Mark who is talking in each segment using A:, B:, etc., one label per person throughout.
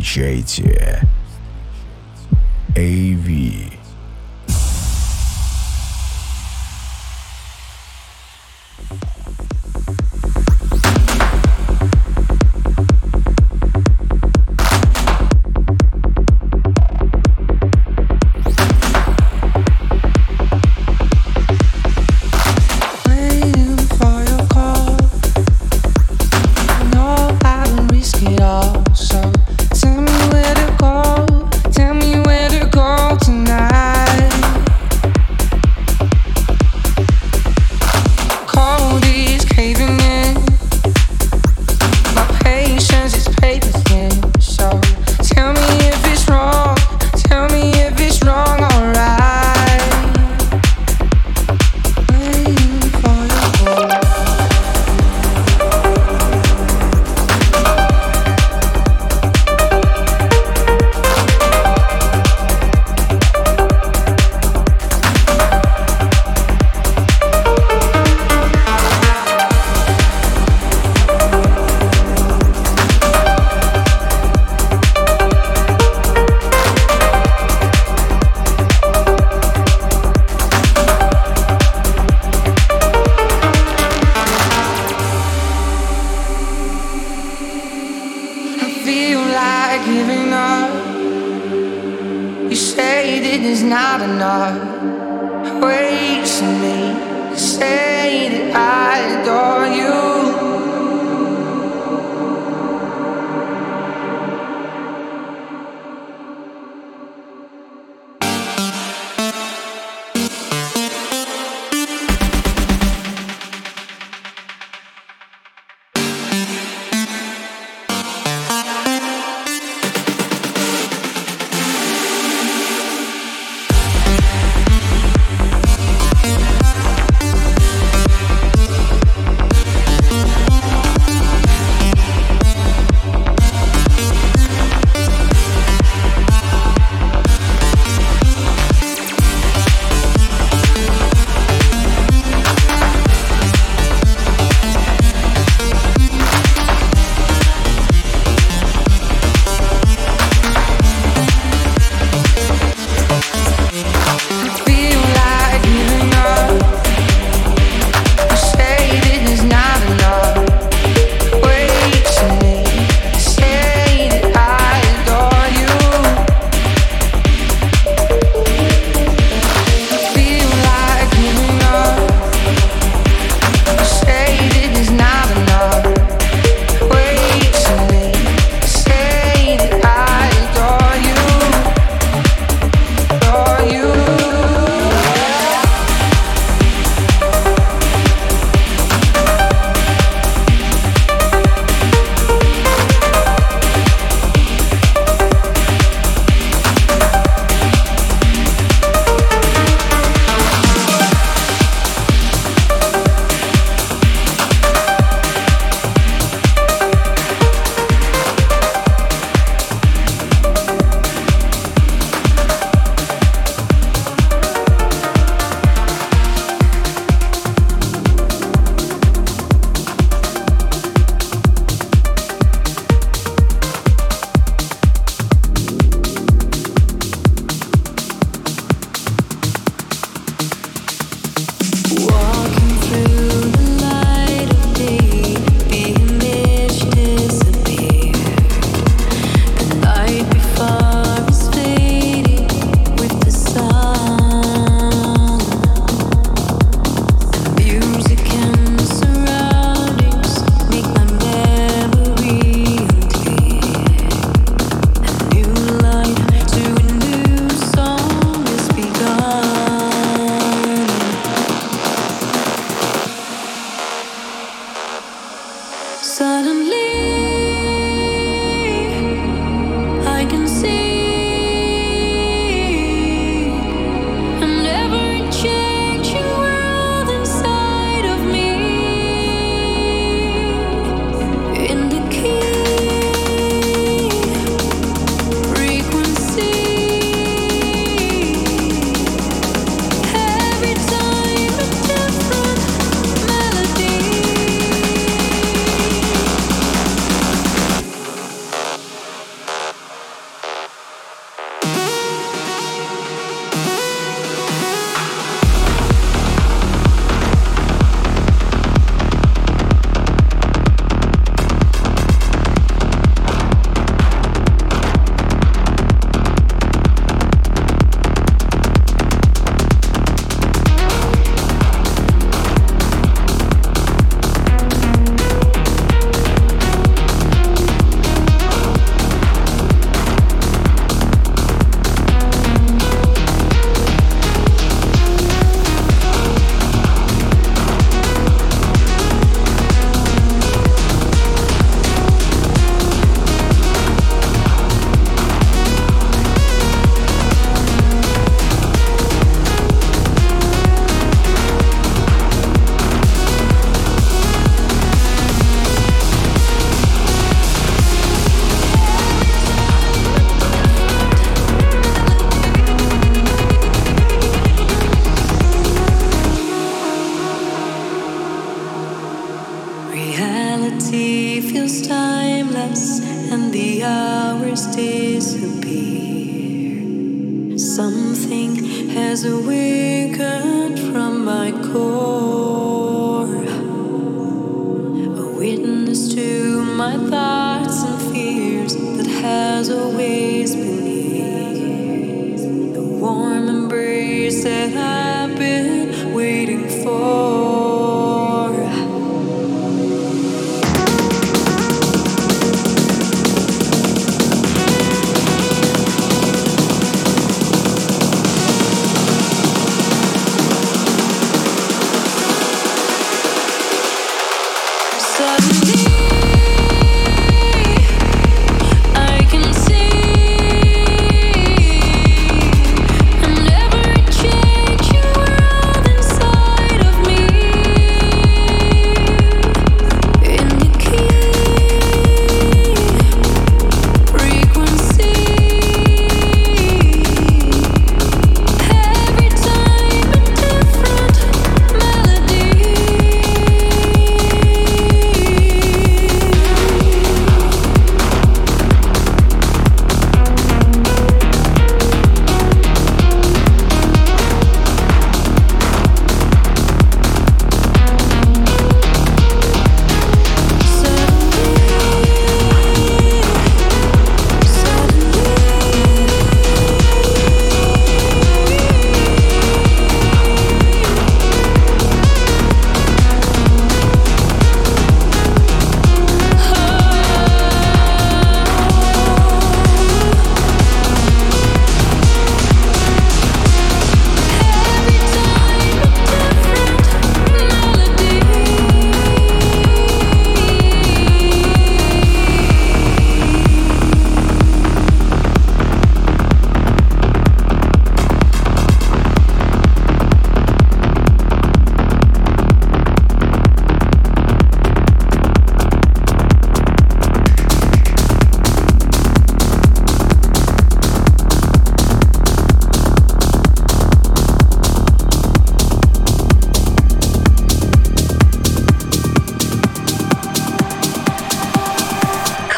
A: Встречайте. AV is not enough. Wasting me, say that I adore you.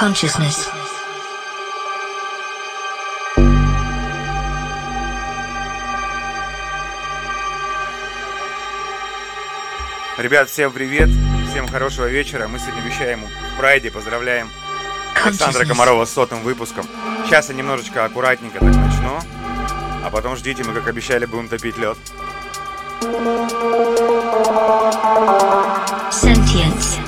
B: Consciousness.
C: Ребят, всем привет, всем хорошего вечера. Мы сегодня вещаем в Прайде, поздравляем Александра Комарова с сотым выпуском. Сейчас я немножечко аккуратненько так начну, а потом ждите, мы, как обещали, будем топить лед.
B: Sentience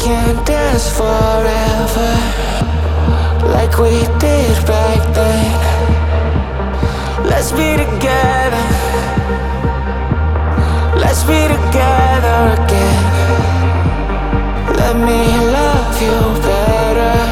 A: Can dance forever like we did back then. Let's be together. Let's be together again. Let me love you better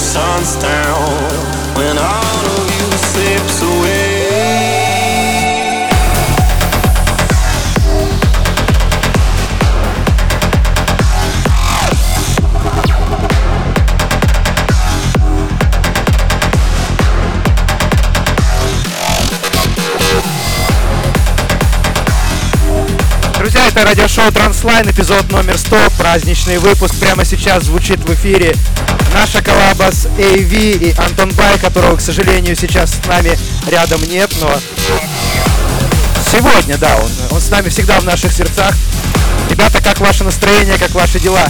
D: sun's down, when all of you slips away.
E: Друзья, это радиошоу Транслайн, эпизод номер 100, праздничный выпуск. Прямо сейчас звучит в эфире наша коллаба с AV и Антон Бай, которого, к сожалению, сейчас с нами рядом нет, но сегодня, да, он, он с нами всегда в наших сердцах. Ребята, как ваше настроение, как ваши дела?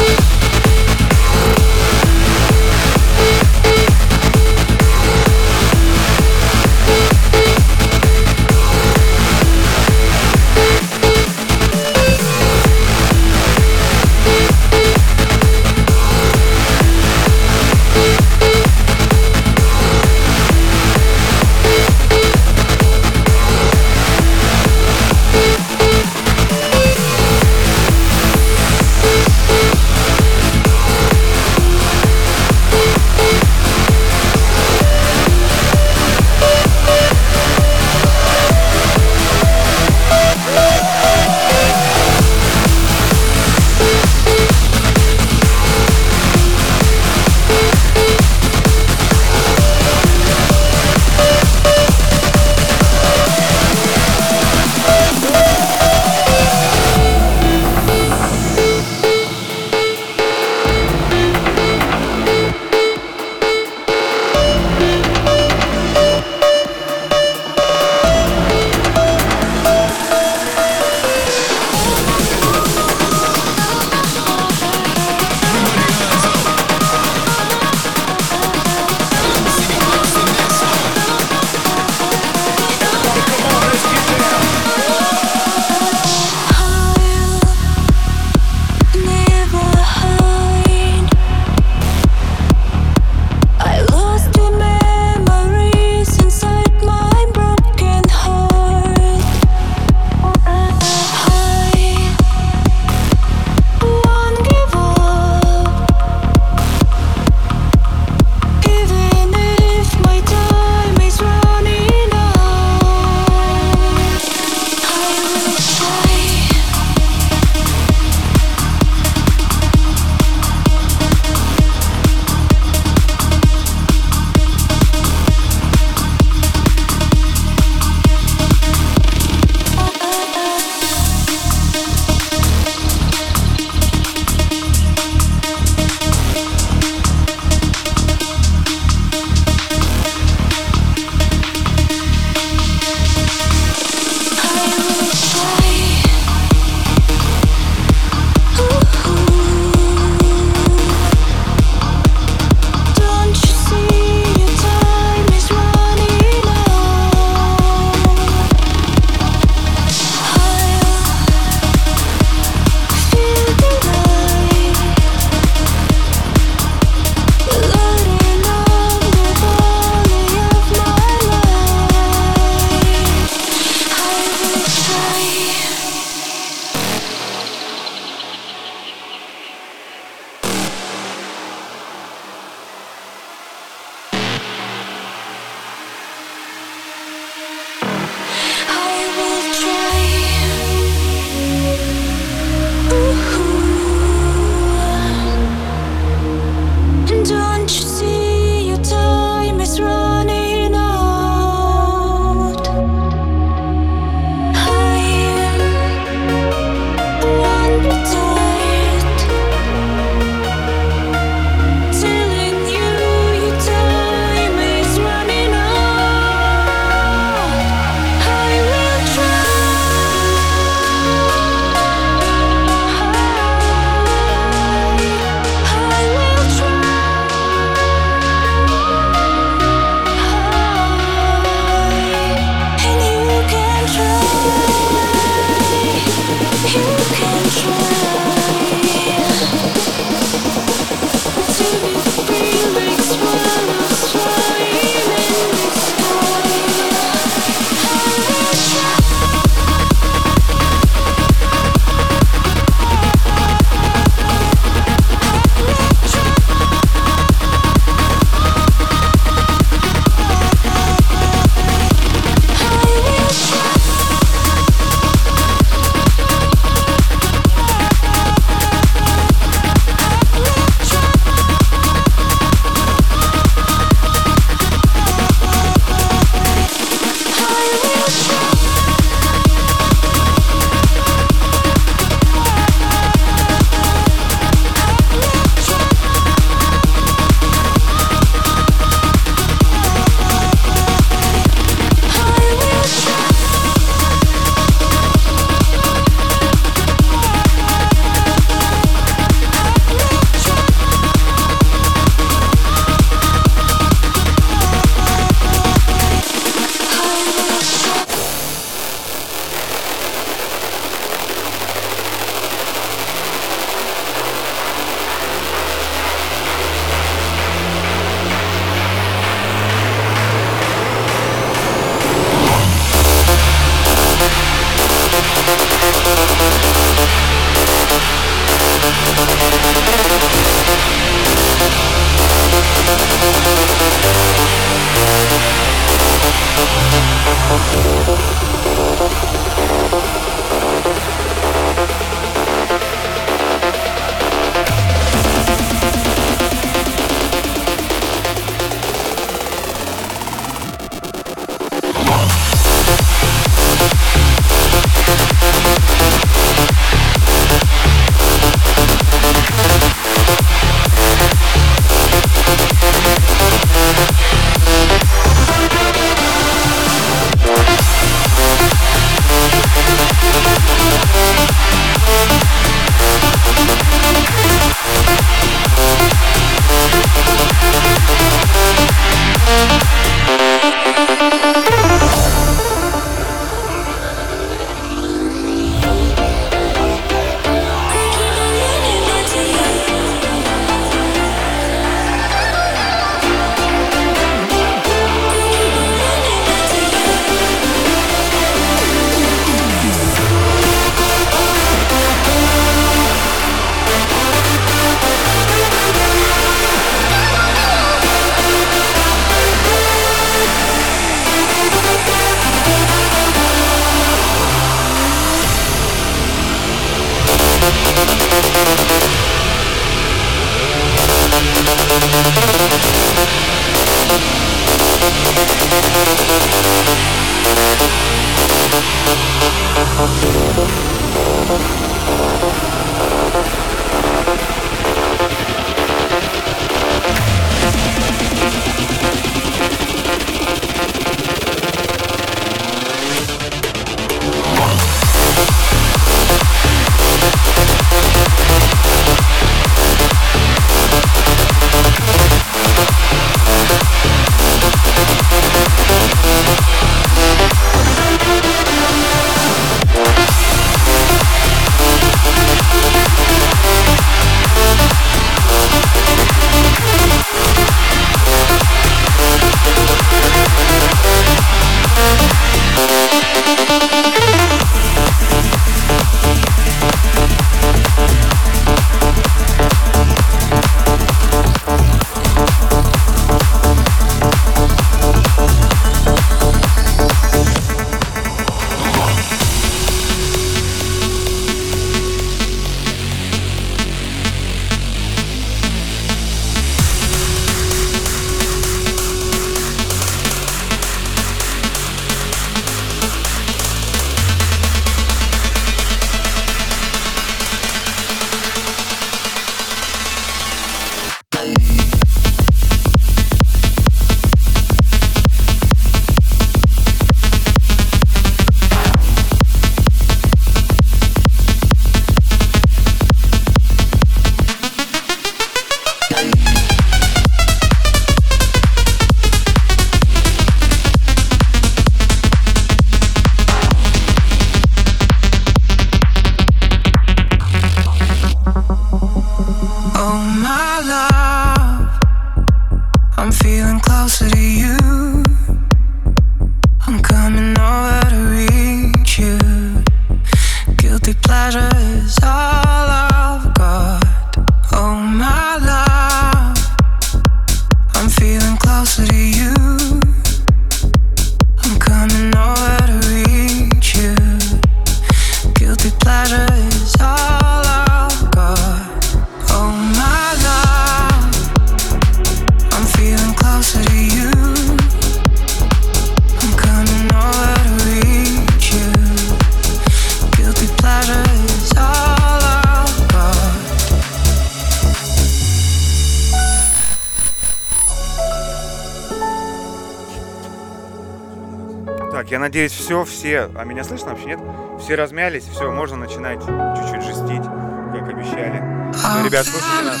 A: Надеюсь, все, все... А меня слышно вообще, нет? Все размялись, все, можно начинать чуть-чуть жестить, как обещали. Ну, ребят, слушайте нас.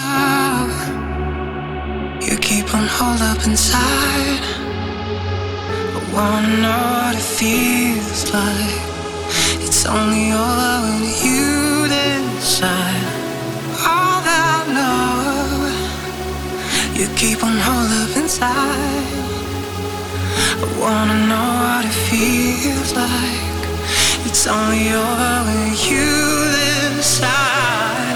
A: It's only over when you decide All that love You keep on hold up inside I wanna know what it feels like. It's only over when you decide.
F: Ну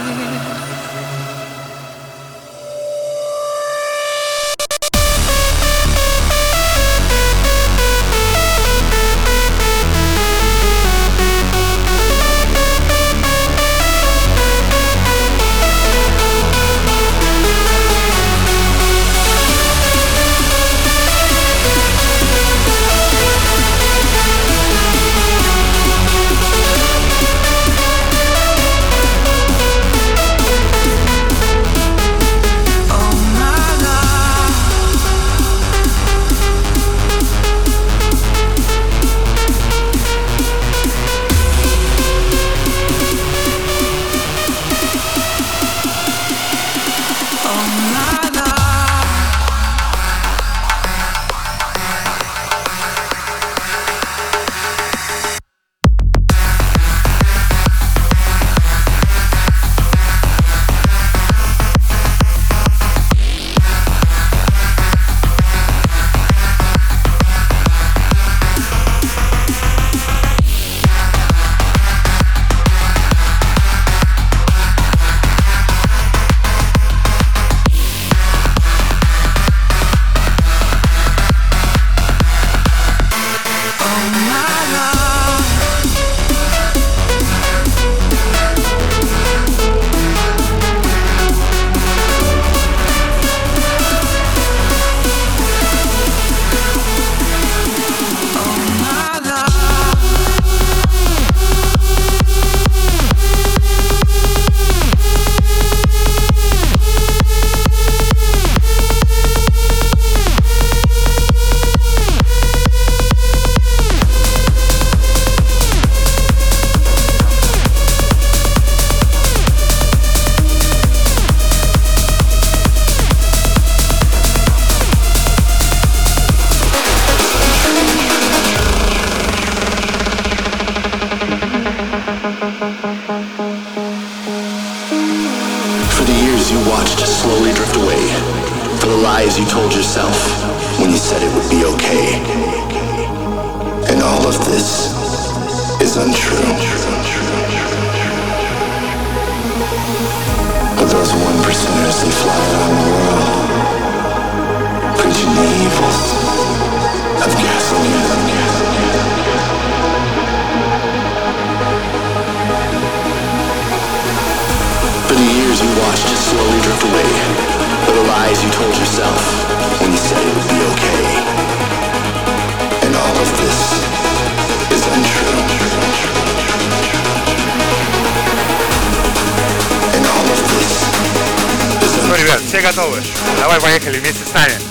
F: все готовы? Давай поехали вместе с нами.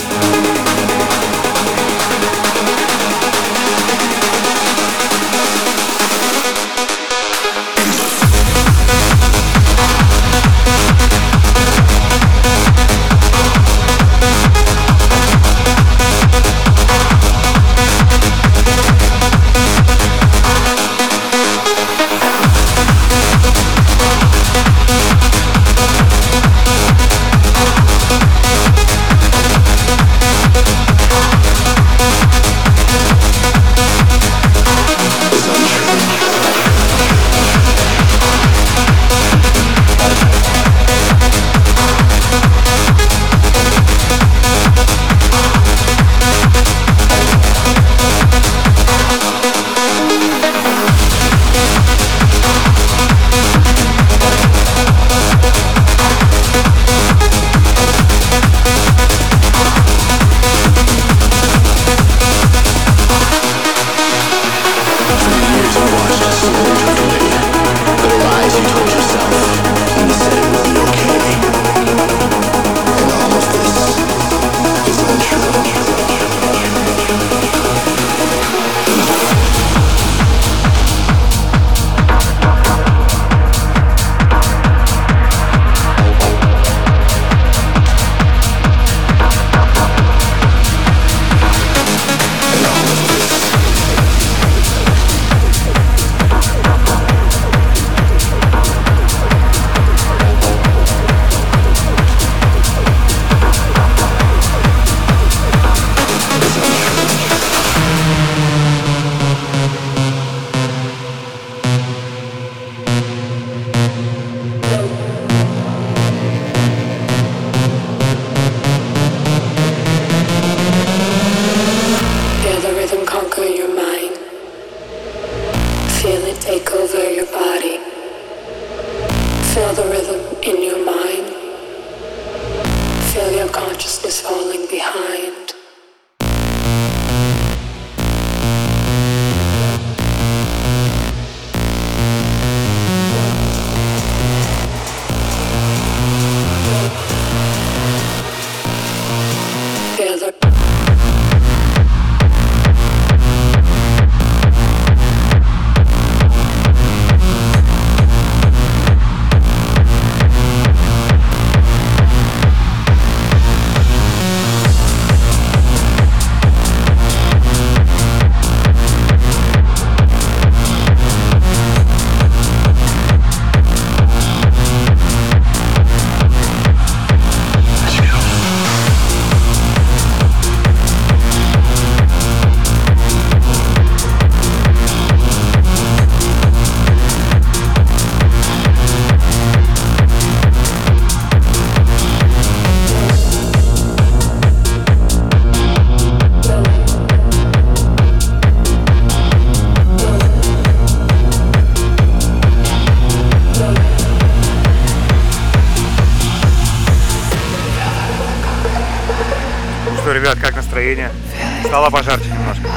F: пожарче немножко.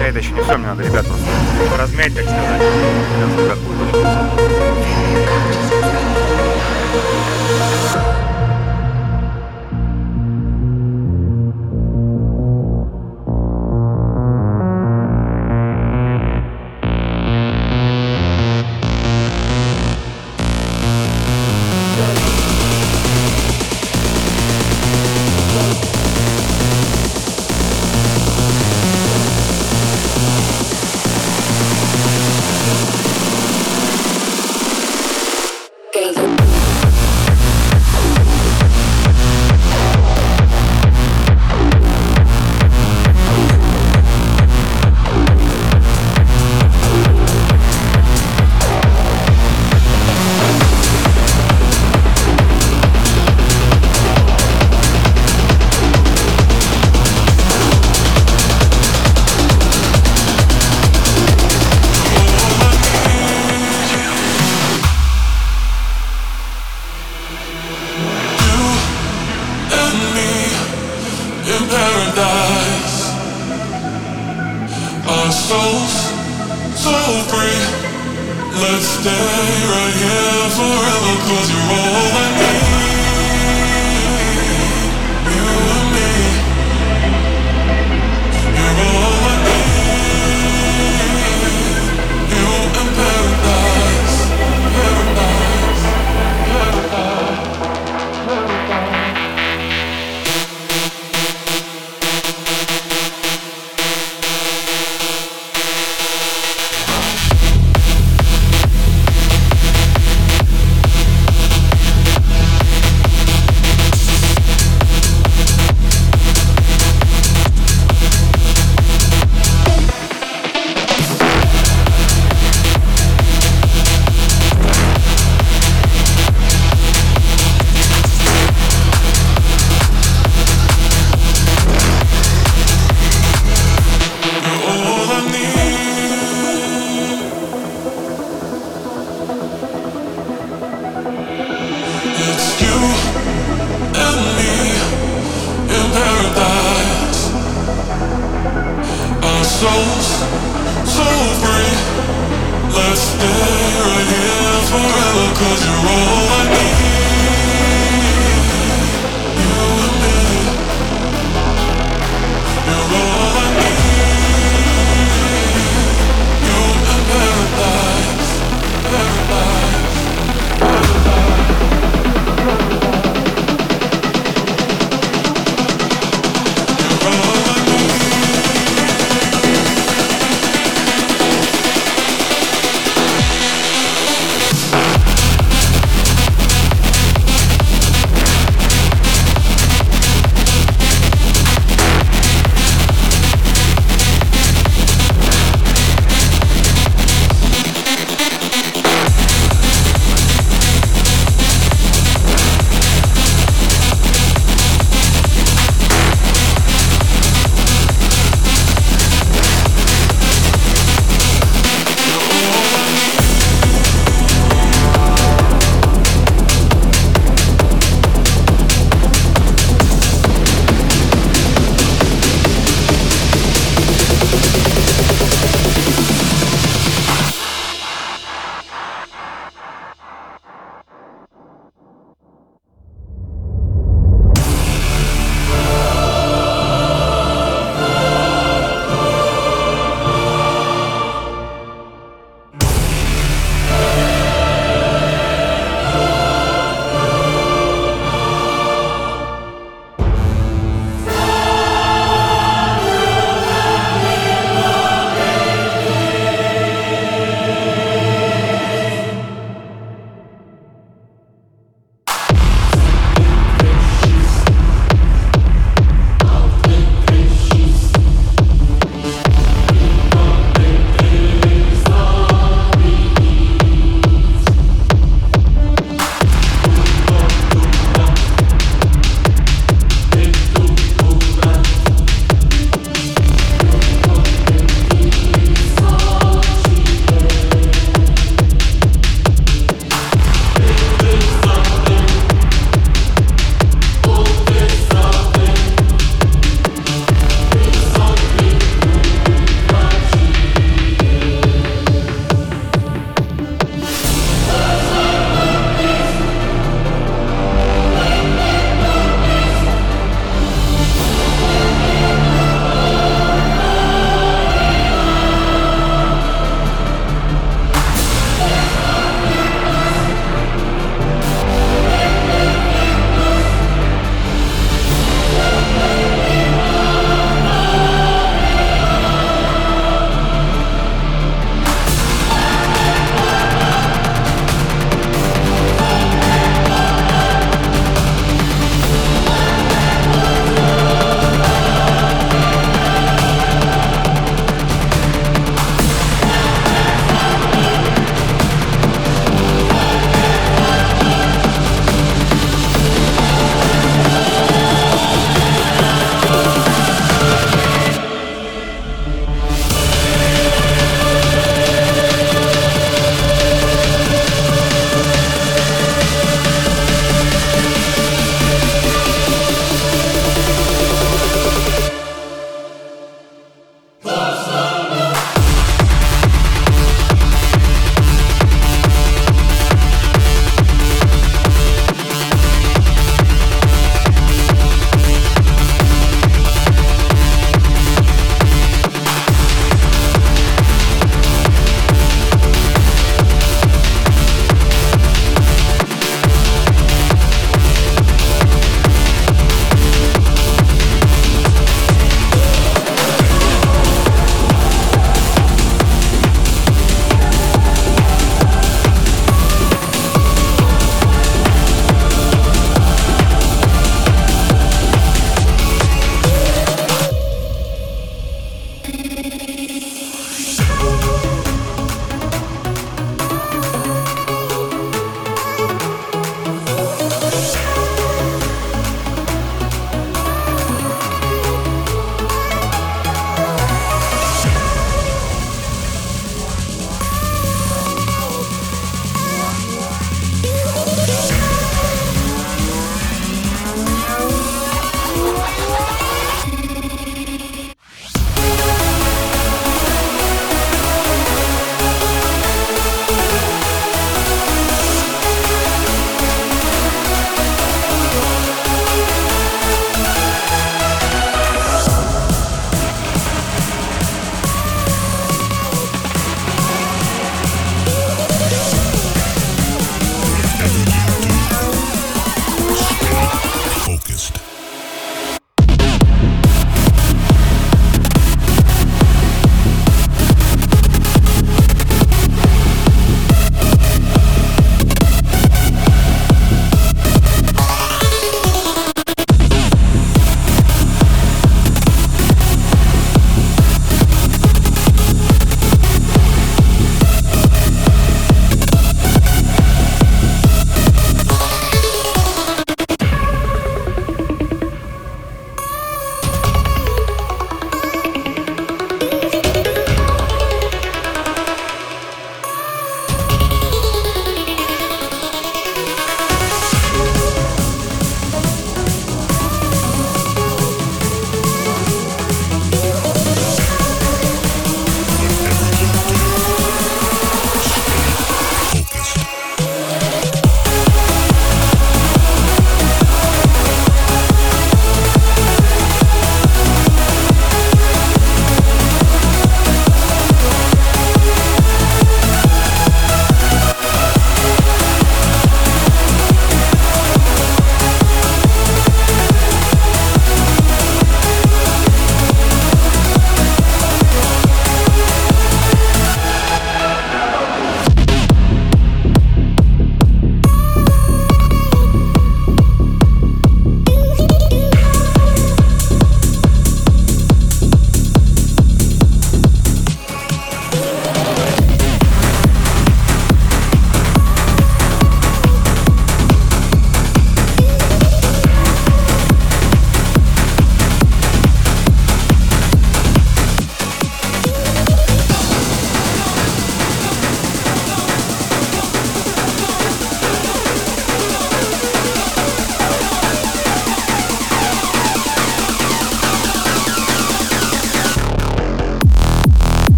F: Я это еще не все, мне надо, ребят, просто размять, так сказать. Сейчас,
G: paradise. Our souls so free. Let's stay right here forever, cause you're all I need.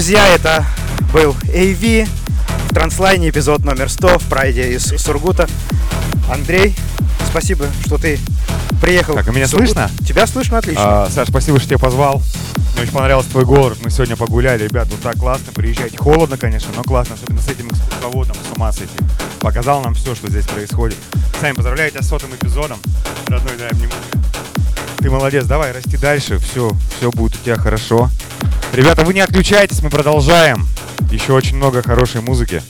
E: друзья, это был AV в транслайне эпизод номер 100 в прайде из Сургута. Андрей, спасибо, что ты приехал.
C: Так, а меня слышно?
E: Тебя слышно отлично.
C: А, Саш, спасибо, что тебя позвал. Мне очень понравился твой город. Мы сегодня погуляли, ребят, вот так классно. Приезжайте. Холодно, конечно, но классно, особенно с этим экскурсоводом, с ума сойти. Показал нам все, что здесь происходит. Сами поздравляю тебя с сотым эпизодом. Родной, дай мне Ты молодец, давай, расти дальше. Все, все будет у тебя хорошо. Ребята, вы не отключайтесь, мы продолжаем. Еще очень много хорошей музыки.